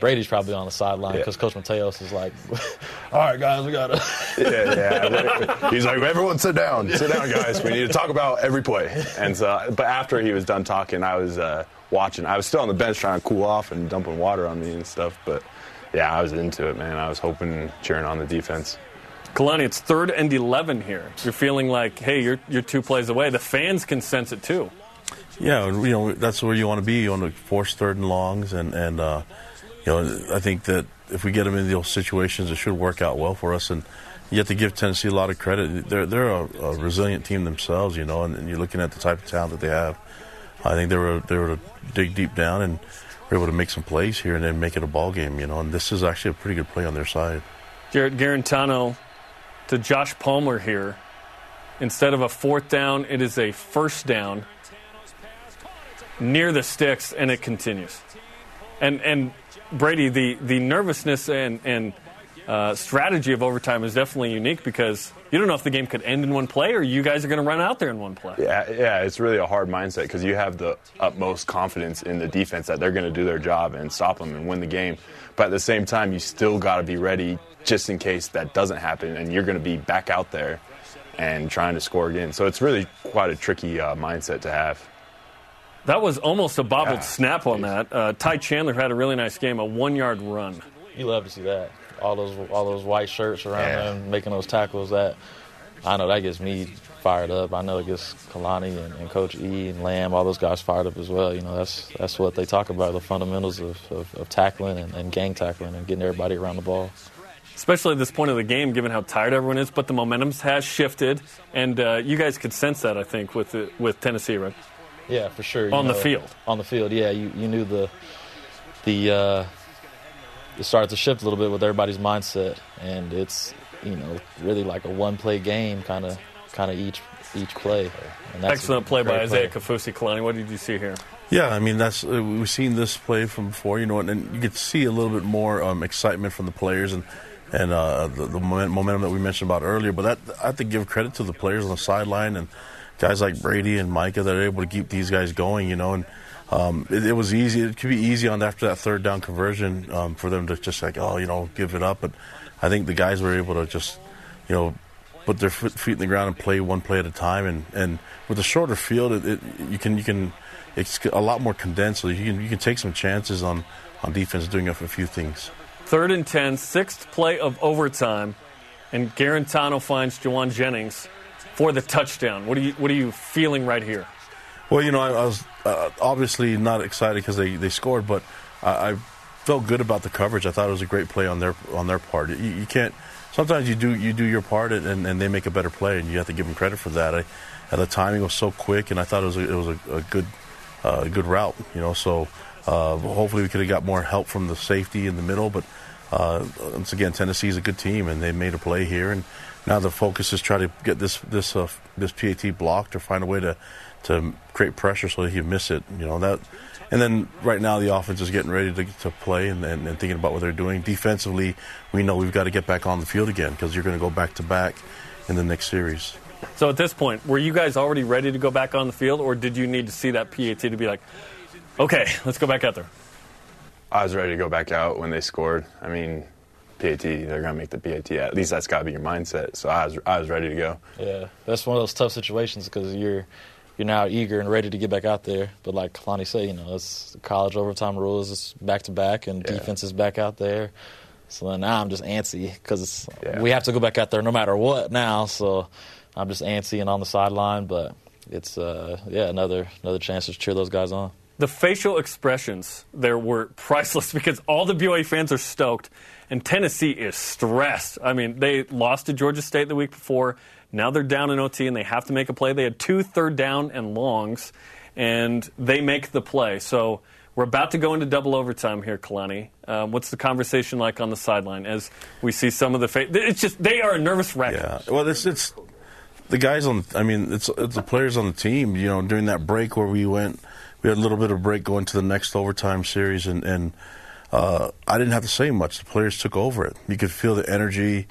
Brady's probably on the sideline Yeah. because Coach Mateos is like, [laughs] all right, guys, we got to. [laughs] yeah, yeah. He's like, everyone sit down, sit down, guys. We need to talk about every play. And so, but after he was done talking, I was uh, watching. I was still on the bench trying to cool off and dumping water on me and stuff. But yeah, I was into it, man. I was hoping, cheering on the defense. Kalani, it's third and 11 here. You're feeling like, hey, you're, you're two plays away. The fans can sense it too. Yeah, you know that's where you want to be. You want to force third and longs, and and uh, you know I think that if we get them in those situations, it should work out well for us. And you have to give Tennessee a lot of credit. They're they're a, a resilient team themselves, you know, and, and you're looking at the type of talent that they have. I think they were they were to dig deep down and were able to make some plays here and then make it a ball game, you know. And this is actually a pretty good play on their side. Jarrett Guarantano to Josh Palmer here. Instead of a fourth down, it is a first down near the sticks, and it continues. And and Brady, the, the nervousness and and uh, strategy of overtime is definitely unique because you don't know if the game could end in one play or you guys are going to run out there in one play. Yeah, yeah, it's really a hard mindset because you have the utmost confidence in the defense that they're going to do their job and stop them and win the game. But at the same time, you still got to be ready just in case that doesn't happen, and you're going to be back out there and trying to score again. So it's really quite a tricky uh, mindset to have. That was almost a bobbled Yeah. snap on that. Uh, Ty Chandler had a really nice game, a one yard run. You love to see that. All those all those white shirts around Yeah. them making those tackles. That I know that gets me fired up. I know it gets Kalani and, and Coach E and Lamb, all those guys fired up as well. You know, that's that's what they talk about, the fundamentals of, of, of tackling and, and gang tackling and getting everybody around the ball. especially at this point of the game, given how tired everyone is. But the momentum has shifted, and uh, you guys could sense that, I think, with the, with Tennessee, right? Yeah, for sure. You On the field. On the field, yeah. You you knew the the uh, it started to shift a little bit with everybody's mindset, and it's you know really like a one play game, kind of kind of each each play. And that's Excellent play by Isaiah play. Kaufusi. Kalani, what did you see here? Yeah, I mean that's uh, we've seen this play from before, you know, and, and you could see a little bit more um, excitement from the players and and uh, the, the momentum that we mentioned about earlier. But that I have to give credit to the players on the sideline and guys like Brady and Micah that are able to keep these guys going, you know. And um, it, it was easy. It could be easy on after that third down conversion um, for them to just like, oh, you know, give it up. But I think the guys were able to just, you know, put their feet in the ground and play one play at a time. And, and with a shorter field, it, it, you can you can it's a lot more condensed. So you can you can take some chances on on defense doing a few things. Third and 10, sixth play of overtime, and Guarantano finds Jauan Jennings for the touchdown. What are you What are you feeling right here? Well, you know, I, I was uh, obviously not excited because they, they scored, but I, I felt good about the coverage. I thought it was a great play on their on their part. You, you can't sometimes you do you do your part and, and they make a better play, and you have to give them credit for that. I, at the timing was so quick, and I thought it was a, it was a, a good uh, good route. You know, so uh, hopefully we could have got more help from the safety in the middle. But uh, once again, Tennessee is a good team, and they made a play here. And now the focus is try to get this this uh, this PAT blocked or find a way to to create pressure so that he miss it. You know that. And then right now the offense is getting ready to, to play and, and, and thinking about what they're doing. Defensively, we know we've got to get back on the field again because you're going to go back to back in the next series. So at this point, were you guys already ready to go back on the field, or did you need to see that PAT to be like, okay, let's go back out there? I was ready to go back out when they scored. I mean, PAT, they're going to make the PAT. At least that's got to be your mindset. So I was, I was ready to go. Yeah, that's one of those tough situations because you're you're now eager and ready to get back out there. But like Kalani said, you know, it's college overtime rules. It's back to back, and Yeah. defense is back out there. So then now I'm just antsy because Yeah. we have to go back out there no matter what now. So I'm just antsy and on the sideline. But it's uh, yeah another another chance to cheer those guys on. The facial expressions there were [laughs] priceless because all the BYU fans are stoked, and Tennessee is stressed. I mean, they lost to Georgia State the week before. Now they're down in OT and they have to make a play. They had two third down and longs, and they make the play. So we're about to go into double overtime here, Kalani. Um, what's the conversation like on the sideline as we see some of the fa- It's just they are a nervous wreck. Yeah, well, it's it's the guys on. I mean, it's it's the players on the team. You know, during that break where we went, we had a little bit of break going to the next overtime series, and and uh, I didn't have to say much. The players took over it. You could feel the energy.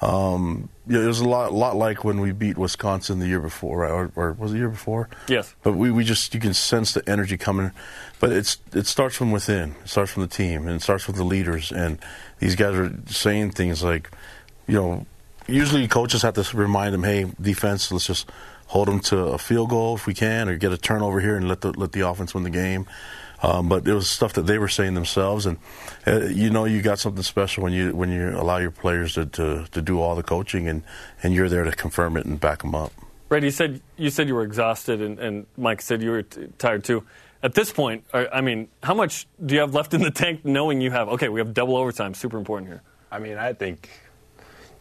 Um, yeah, it was a lot lot like when we beat Wisconsin the year before, right? or, or was it the year before? Yes. But we, we just you can sense the energy coming, but it's it starts from within. It starts from the team and it starts with the leaders. And these guys are saying things like, you know, usually coaches have to remind them, hey, defense, let's just hold them to a field goal if we can, or get a turnover here and let the let the offense win the game. Um, but it was stuff that they were saying themselves, and uh, you know you got something special when you when you allow your players to, to, to do all the coaching, and, and you're there to confirm it and back them up. Brady, you said you said you were exhausted, and, and Mike said you were t- tired too. At this point, I I mean, how much do you have left in the tank, knowing you have okay, we have double overtime, super important here. I mean, I think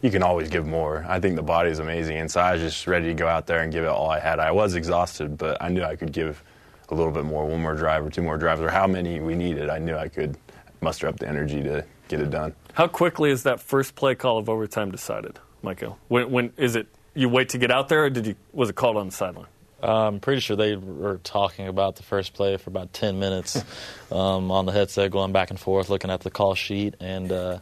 you can always give more. I think the body is amazing, and so I was just ready to go out there and give it all I had. I was exhausted, but I knew I could give a little bit more, one more drive or two more drives, or how many we needed. I knew I could muster up the energy to get it done. How quickly is that first play call of overtime decided, Michael? When, when is it? You wait to get out there, or did you was it called on the sideline? I'm pretty sure they were talking about the first play for about 10 minutes [laughs] um, on the headset, going back and forth, looking at the call sheet. And uh,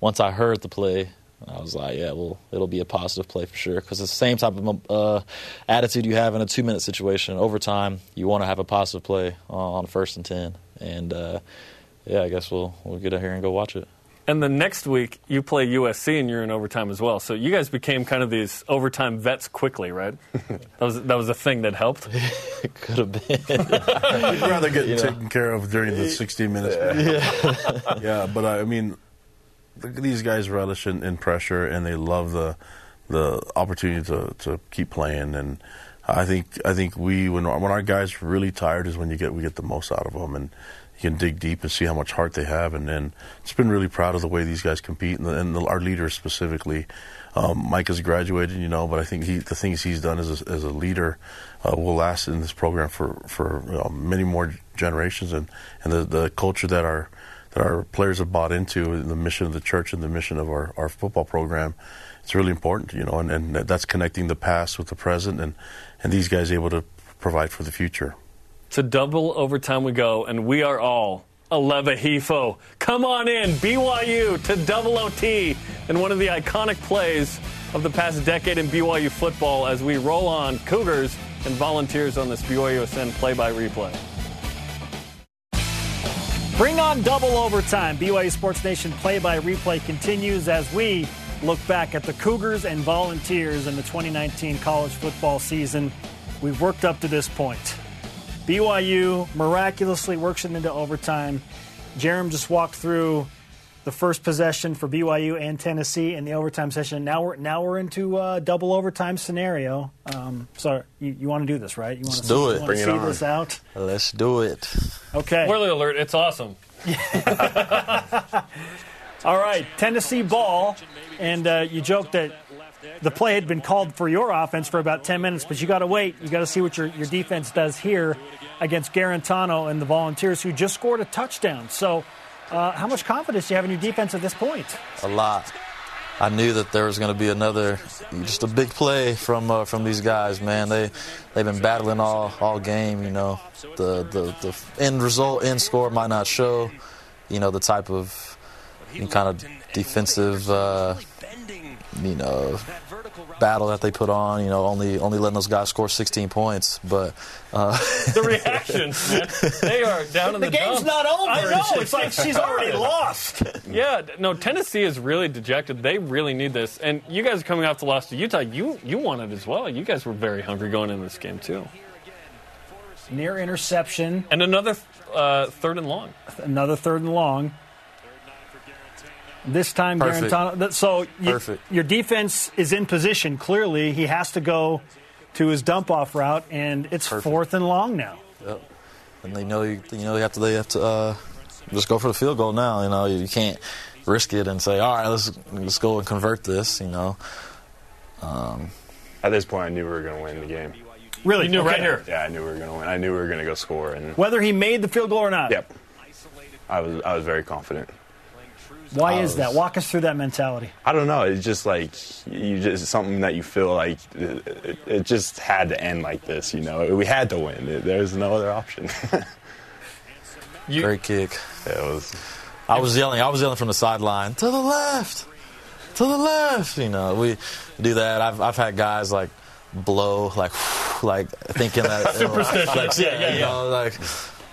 once I heard the play, I was like, yeah, well, it'll be a positive play for sure. Because it's the same type of uh, attitude you have in a two minute situation. Overtime, you want to have a positive play on first and 10. And uh, yeah, I guess we'll, we'll get out here and go watch it. And the next week you play USC, and you're in overtime as well. So you guys became kind of these overtime vets quickly, right? [laughs] that was that was a thing that helped. [laughs] It could have been. [laughs] I'd rather get taken care of during the 60 minutes. Yeah, yeah but I mean, th- these guys relish in, in pressure and they love the the opportunity to, to keep playing. And I think I think we when our- when our guys really tired is when you get we get the most out of them and. You can dig deep and see how much heart they have, and then it's been really proud of the way these guys compete, and, the, and the, our leaders specifically. Um, Mike has graduated, you know, but I think he, the things he's done as a, as a leader uh, will last in this program for for you know, many more generations, and, and the, the culture that our that our players have bought into, the mission of the church and the mission of our, our football program, it's really important, you know, and, and that's connecting the past with the present, and, and these guys able to provide for the future. To double overtime we go, and we are all Aleva Hifo. Come on in, BYU to double OT in one of the iconic plays of the past decade in BYU football as we roll on Cougars and volunteers on this BYU SN play by replay. Bring on double overtime. BYU Sports Nation play by replay continues as we look back at the Cougars and Volunteers in the 2019 college football season. We've worked up to this point. BYU miraculously works it into overtime. Jarom just walked through the first possession for BYU and Tennessee in the overtime session. Now we're now we're into a double overtime scenario. Um, so you, you want to do this, right? You want Let's to do it. Bring to it on. this out? Let's do it. Okay. Spoiler alert, it's awesome. [laughs] All right, Tennessee ball, and uh, you joked that the play had been called for your offense for about 10 minutes, but you got to wait. You got to see what your, your defense does here against Guarantano and the Volunteers, who just scored a touchdown. So, uh, how much confidence do you have in your defense at this point? A lot. I knew that there was going to be another, just a big play from uh, from these guys. Man, they they've been battling all all game. You know, the the the end result, end score might not show. You know, the type of kind of defensive. Uh, you know, battle that they put on. You know, only only letting those guys score 16 points, but uh, [laughs] the reactions, man, they are down in the. The game's dumps. not over. I know. It's like she's already lost. Yeah, no, Tennessee is really dejected. They really need this. And you guys are coming off the loss to Utah, you you won it as well. You guys were very hungry going into this game too. Near interception, And another uh, third and long. another third and long. This time, Perfect. Guarantano. So you, your defense is in position. Clearly, he has to go to his dump off route, and it's Perfect. fourth and long now. Yep. And they know you. You know you have to. They have to uh, just go for the field goal now. You know you can't risk it and say, all right, let's let's go and convert this. You know. Um, At this point, I knew we were going to win the game. Really, You knew Okay. right here. Yeah, I knew we were going to win. I knew we were going to go score, and whether he made the field goal or not. yep, I was I was very confident. Why I is that? Walk us through that mentality. I don't know. It's just like you just something that you feel like it, it, it just had to end like this. You know, we had to win. It, there's no other option. [laughs] You, great kick. it was. I was yelling. I was yelling from the sideline to the left, to the left. You know, we do that. I've I've had guys like blow like [sighs] like thinking that [laughs] Superstitious. Like, Yeah, yeah, you yeah. know, like,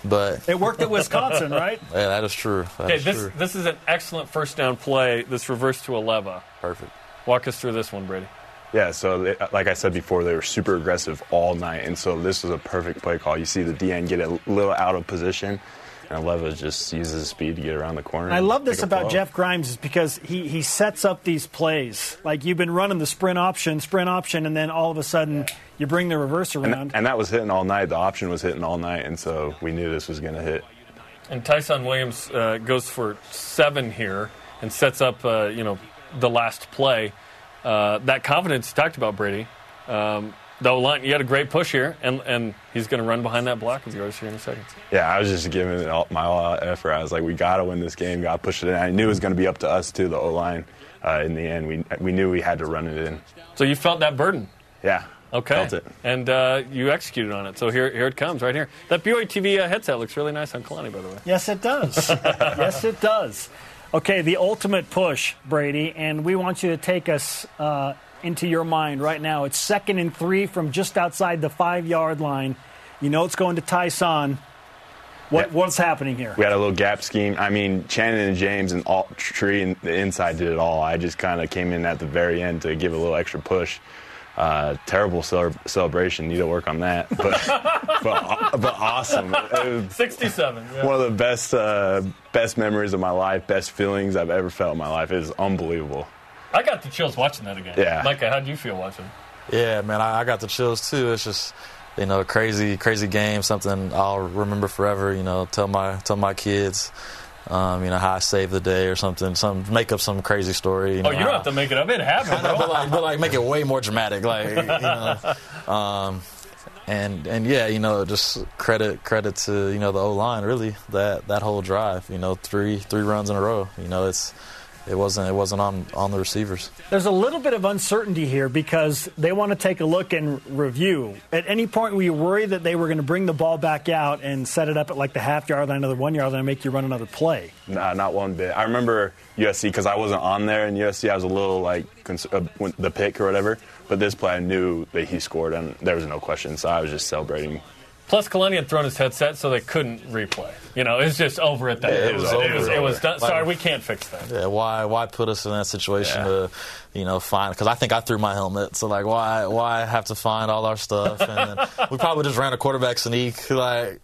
but [laughs] It worked at Wisconsin, [laughs] right? yeah, that is true. That Okay, is this true. this is an excellent first down play. This reverse to Aleva. Perfect. Walk us through this one, Brady. Yeah, so they, like I said before, they were super aggressive all night, and so this was a perfect play call. You see the DN get a little out of position, and Leva just uses his speed to get around the corner. I love this about. Jeff Grimes is because he, he sets up these plays. Like you've been running the sprint option, sprint option, and then all of a sudden you bring the reverse around. And, and that was hitting all night. The option was hitting all night, and so we knew this was going to hit. And Tyson Williams uh, goes for seven here and sets up, uh, you know, the last play. Uh, that confidence you talked about, Brady. Um, the line, you had a great push here, and and he's going to run behind that block of yours here in a second. Yeah, I was just giving it all, my all out effort. I was like, we got to win this game. Got to push it in. I knew it was going to be up to us too. The O line. Uh, in the end, we we knew we had to run it in. So you felt that burden. Yeah. Okay. Felt it. And uh, you executed on it. So here, here it comes right here. That BYU TV uh, headset looks really nice on Kalani, by the way. yes, it does. [laughs] yes, it does. Okay, the ultimate push, Brady, and we want you to take us uh, into your mind right now. It's second and three from just outside the five yard line. You know it's going to Tyson. What, Yeah. What's happening here? We had a little gap scheme. I mean, Shannon and James and all, Tree and the inside did it all. I just kind of came in at the very end to give a little extra push. Uh, terrible cele- celebration. Need to work on that. But [laughs] but, but awesome. 67. yeah. one of the best uh, best memories of my life. Best feelings I've ever felt in my life. It is unbelievable. I got the chills watching that again. Yeah. Micah, how do you feel watching? Yeah, man, I, I got the chills too. It's just, you know, crazy, crazy game. Something I'll remember forever. You know, tell my tell my kids, um, you know, how I saved the day or something. Some make up some crazy story. You know, Oh, you don't have to make it up. It happened, [laughs] but like, but like make it way more dramatic. Like, you know, [laughs] um, and and yeah, you know, just credit credit to you know the O line really that that whole drive. You know, three three runs in a row. You know, it's. It wasn't. It wasn't on, on the receivers. There's a little bit of uncertainty here because they want to take a look and review. At any point, were you worried that they were going to bring the ball back out and set it up at like the half yard line or the one yard line and make you run another play? Nah, not one bit. I remember USC because I wasn't on there in USC. I was a little like cons- uh, the pick or whatever. But this play, I knew that he scored, and there was no question. So I was just celebrating. Plus, Kalani had thrown his headset, so they couldn't replay. You know, it's just over at that. It It was was, it was, over. it was done. Sorry, we can't fix that. Yeah, why why put us in that situation Yeah. to, you know, find? Because I think I threw my helmet, so like, why why have to find all our stuff? And then [laughs] we probably just ran a quarterback sneak, like,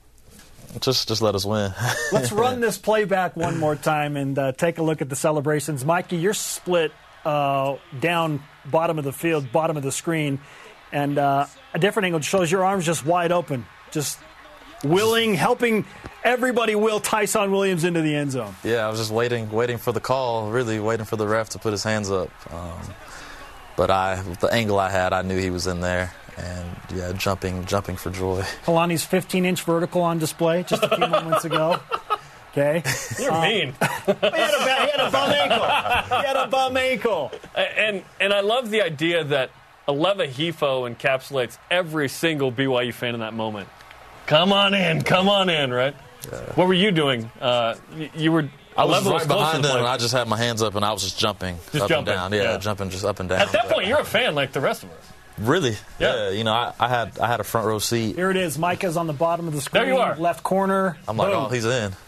just just let us win. [laughs] Let's run this play back one more time and uh, take a look at the celebrations. Mikey, you're split uh, down bottom of the field, bottom of the screen, and uh, a different angle shows your arms just wide open, just willing, helping everybody will Tyson Williams into the end zone. Yeah, I was just waiting, waiting for the call, really waiting for the ref to put his hands up. Um, but I, the angle I had, I knew he was in there, and yeah, jumping, jumping for joy. [laughs] Kalani's 15-inch vertical on display just a few moments ago. Okay, You're mean. [laughs] he, had a, ba- he had a bum ankle. He had a bum ankle. and and I love the idea that Aleva Hifo encapsulates every single BYU fan in that moment. Come on in, come on in, right? What were you doing? Uh, you were. I was right close to behind the him, play. and I just had my hands up, and I was just jumping, Just up jumping, and down. Yeah, yeah. jumping just up and down. At that point, you're a fan like the rest of us. really, Yeah. yeah. You know, I, I had I had a front row seat. Here it is. Micah's on the bottom of the screen. There you are. Left corner. I'm like, Boom. oh, he's in. [laughs]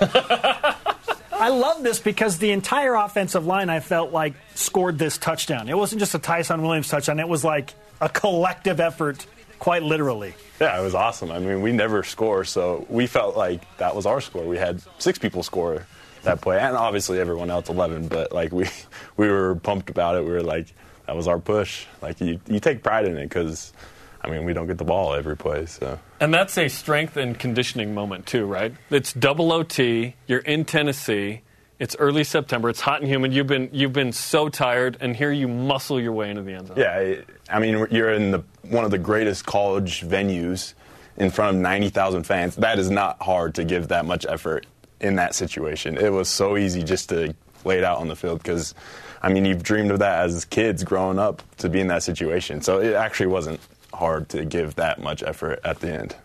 [laughs] I love this because the entire offensive line, I felt like, scored this touchdown. It wasn't just a Tyson Williams touchdown, it was like a collective effort, quite literally. Yeah, it was awesome. I mean, we never score, so we felt like that was our score. We had six people score that play, and obviously everyone else 11. But like we, [laughs] we were pumped about it. We were like, that was our push. Like you, you take pride in it because, I mean, we don't get the ball every play. So And that's a strength and conditioning moment too, right? It's double OT. You're in Tennessee. It's early September. It's hot and humid. You've been you've been so tired, and here you muscle your way into the end zone. yeah, I mean, you're in the one of the greatest college venues in front of 90,000 fans. That is not hard to give that much effort in that situation. It was so easy just to lay it out on the field because, I mean, you've dreamed of that as kids growing up to be in that situation. So it actually wasn't hard to give that much effort at the end.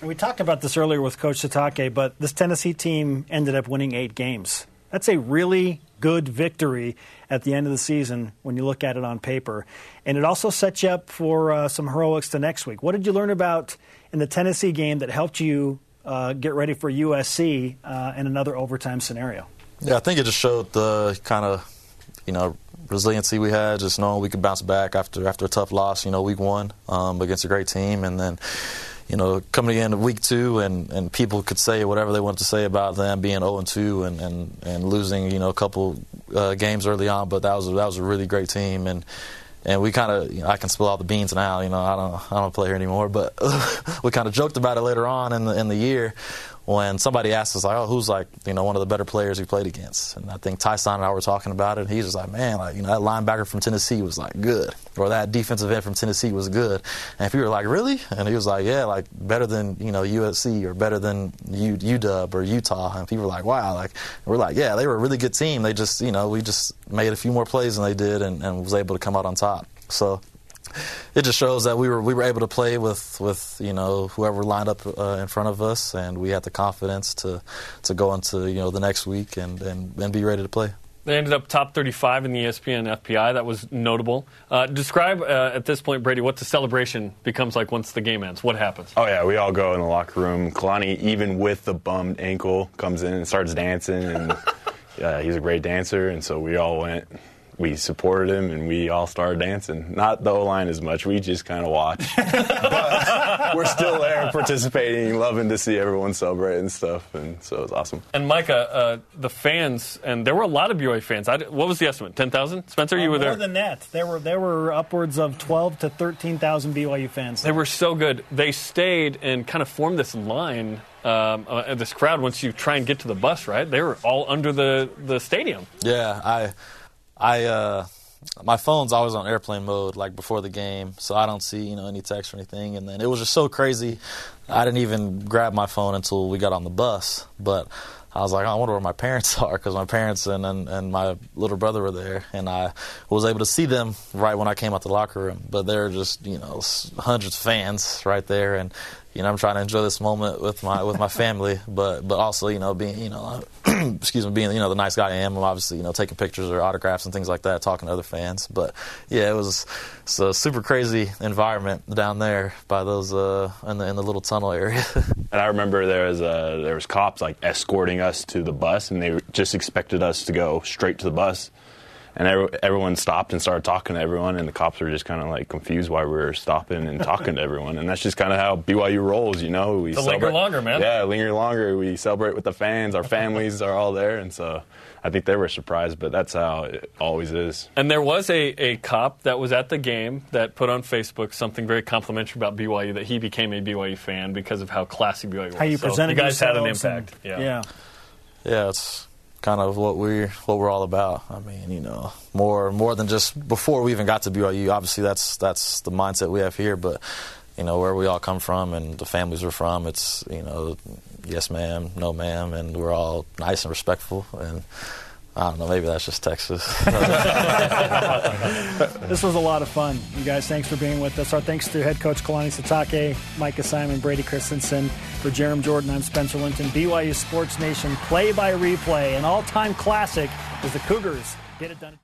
And we talked about this earlier with Coach Sitake, but this Tennessee team ended up winning eight games. That's a really good victory at the end of the season when you look at it on paper. And it also sets you up for uh, some heroics the next week. What did you learn about in the Tennessee game that helped you uh, get ready for USC uh, in another overtime scenario? Yeah, I think it just showed the kind of, you know, resiliency we had, just knowing we could bounce back after after a tough loss, you know, week one um, against a great team, and then, you know, coming into week two, and, and people could say whatever they wanted to say about them being 0 and 2 and, and, and losing, you know, a couple uh, games early on, but that was that was a really great team, and and we kind of, you know, I can spill all the beans now. You know, I don't, I don't play here anymore. But [laughs] we kind of joked about it later on in the in the year when somebody asked us like, "Oh, who's like, you know, one of the better players we played against?" And I think Tyson and I were talking about it. He's just like, "Man, like, you know, that linebacker from Tennessee was like good, or that defensive end from Tennessee was good." And if you were like, "Really?" and he was like, "Yeah, like better than you know USC or better than U, UW or Utah." And people were like, "Wow!" Like we're like, "Yeah, they were a really good team. They just, you know, we just made a few more plays than they did, and, and was able to come out on top." So it just shows that we were we were able to play with with you know whoever lined up uh, in front of us, and we had the confidence to to go into you know the next week and and, and be ready to play. They ended up top 35 in the ESPN FPI. That was notable. Uh, describe uh, at this point, Brady, what the celebration becomes like once the game ends. What happens? Oh yeah, we all go in the locker room. Kalani, even with the bummed ankle, comes in and starts dancing, and [laughs] yeah, he's a great dancer, and so we all went. We supported him, and we all started dancing. Not the O line as much; we just kind of watched. [laughs] but we're still there, participating, loving to see everyone celebrate and stuff, and so it was awesome. And Micah, uh, the fans, and there were a lot of BYU fans. I, what was the estimate? 10,000? Spencer, you were Uh, More there. than that. There were there were upwards of 12 to 13,000 BYU fans. They were so good. They stayed and kind of formed this line, um, uh, this crowd. Once you try and get to the bus, right? They were all under the, the stadium. Yeah, I, I, uh, my phone's always on airplane mode, like before the game, so I don't see you know any text or anything. And then it was just so crazy, I didn't even grab my phone until we got on the bus. But I was like, I wonder where my parents [laughs] are, because my parents and, and and my little brother were there, and I was able to see them right when I came out the locker room. But they're just you know hundreds of fans right there, and you know I'm trying to enjoy this moment with my with my family, but but also you know being you know [clears throat] excuse me being you know the nice guy I am, I'm obviously you know taking pictures or autographs and things like that, talking to other fans. But yeah, it was it's a super crazy environment down there by those uh in the in the little tunnel area. [laughs] And I remember there was uh, there was cops like escorting us to the bus, and they just expected us to go straight to the bus. And every, everyone stopped and started talking to everyone, and the cops were just kind of like confused why we were stopping and talking to everyone, and that's just kind of how BYU rolls, you know. We To linger longer, man. Yeah, linger longer. We celebrate with the fans. Our families are all there, and so I think they were surprised, but that's how it always is. And there was a, a cop that was at the game that put on Facebook something very complimentary about BYU that he became a BYU fan because of how classy BYU was. How you So presented you guys had an yourselves and- impact. yeah. yeah. Yeah, it's kind of what we what we're all about. I mean, you know, more more than just before we even got to BYU. Obviously, that's that's the mindset we have here, but you know where we all come from and the families we're from. It's you know, yes, ma'am, no, ma'am, and we're all nice and respectful. And I don't know, maybe that's just Texas. [laughs] This was a lot of fun. You guys, thanks for being with us. Our thanks to head coach Kalani Sitake, Micah Simon, Brady Christensen. For Jarom Jordan, I'm Spencer Linton. BYU Sports Nation play by replay. An all time classic as the Cougars get it done.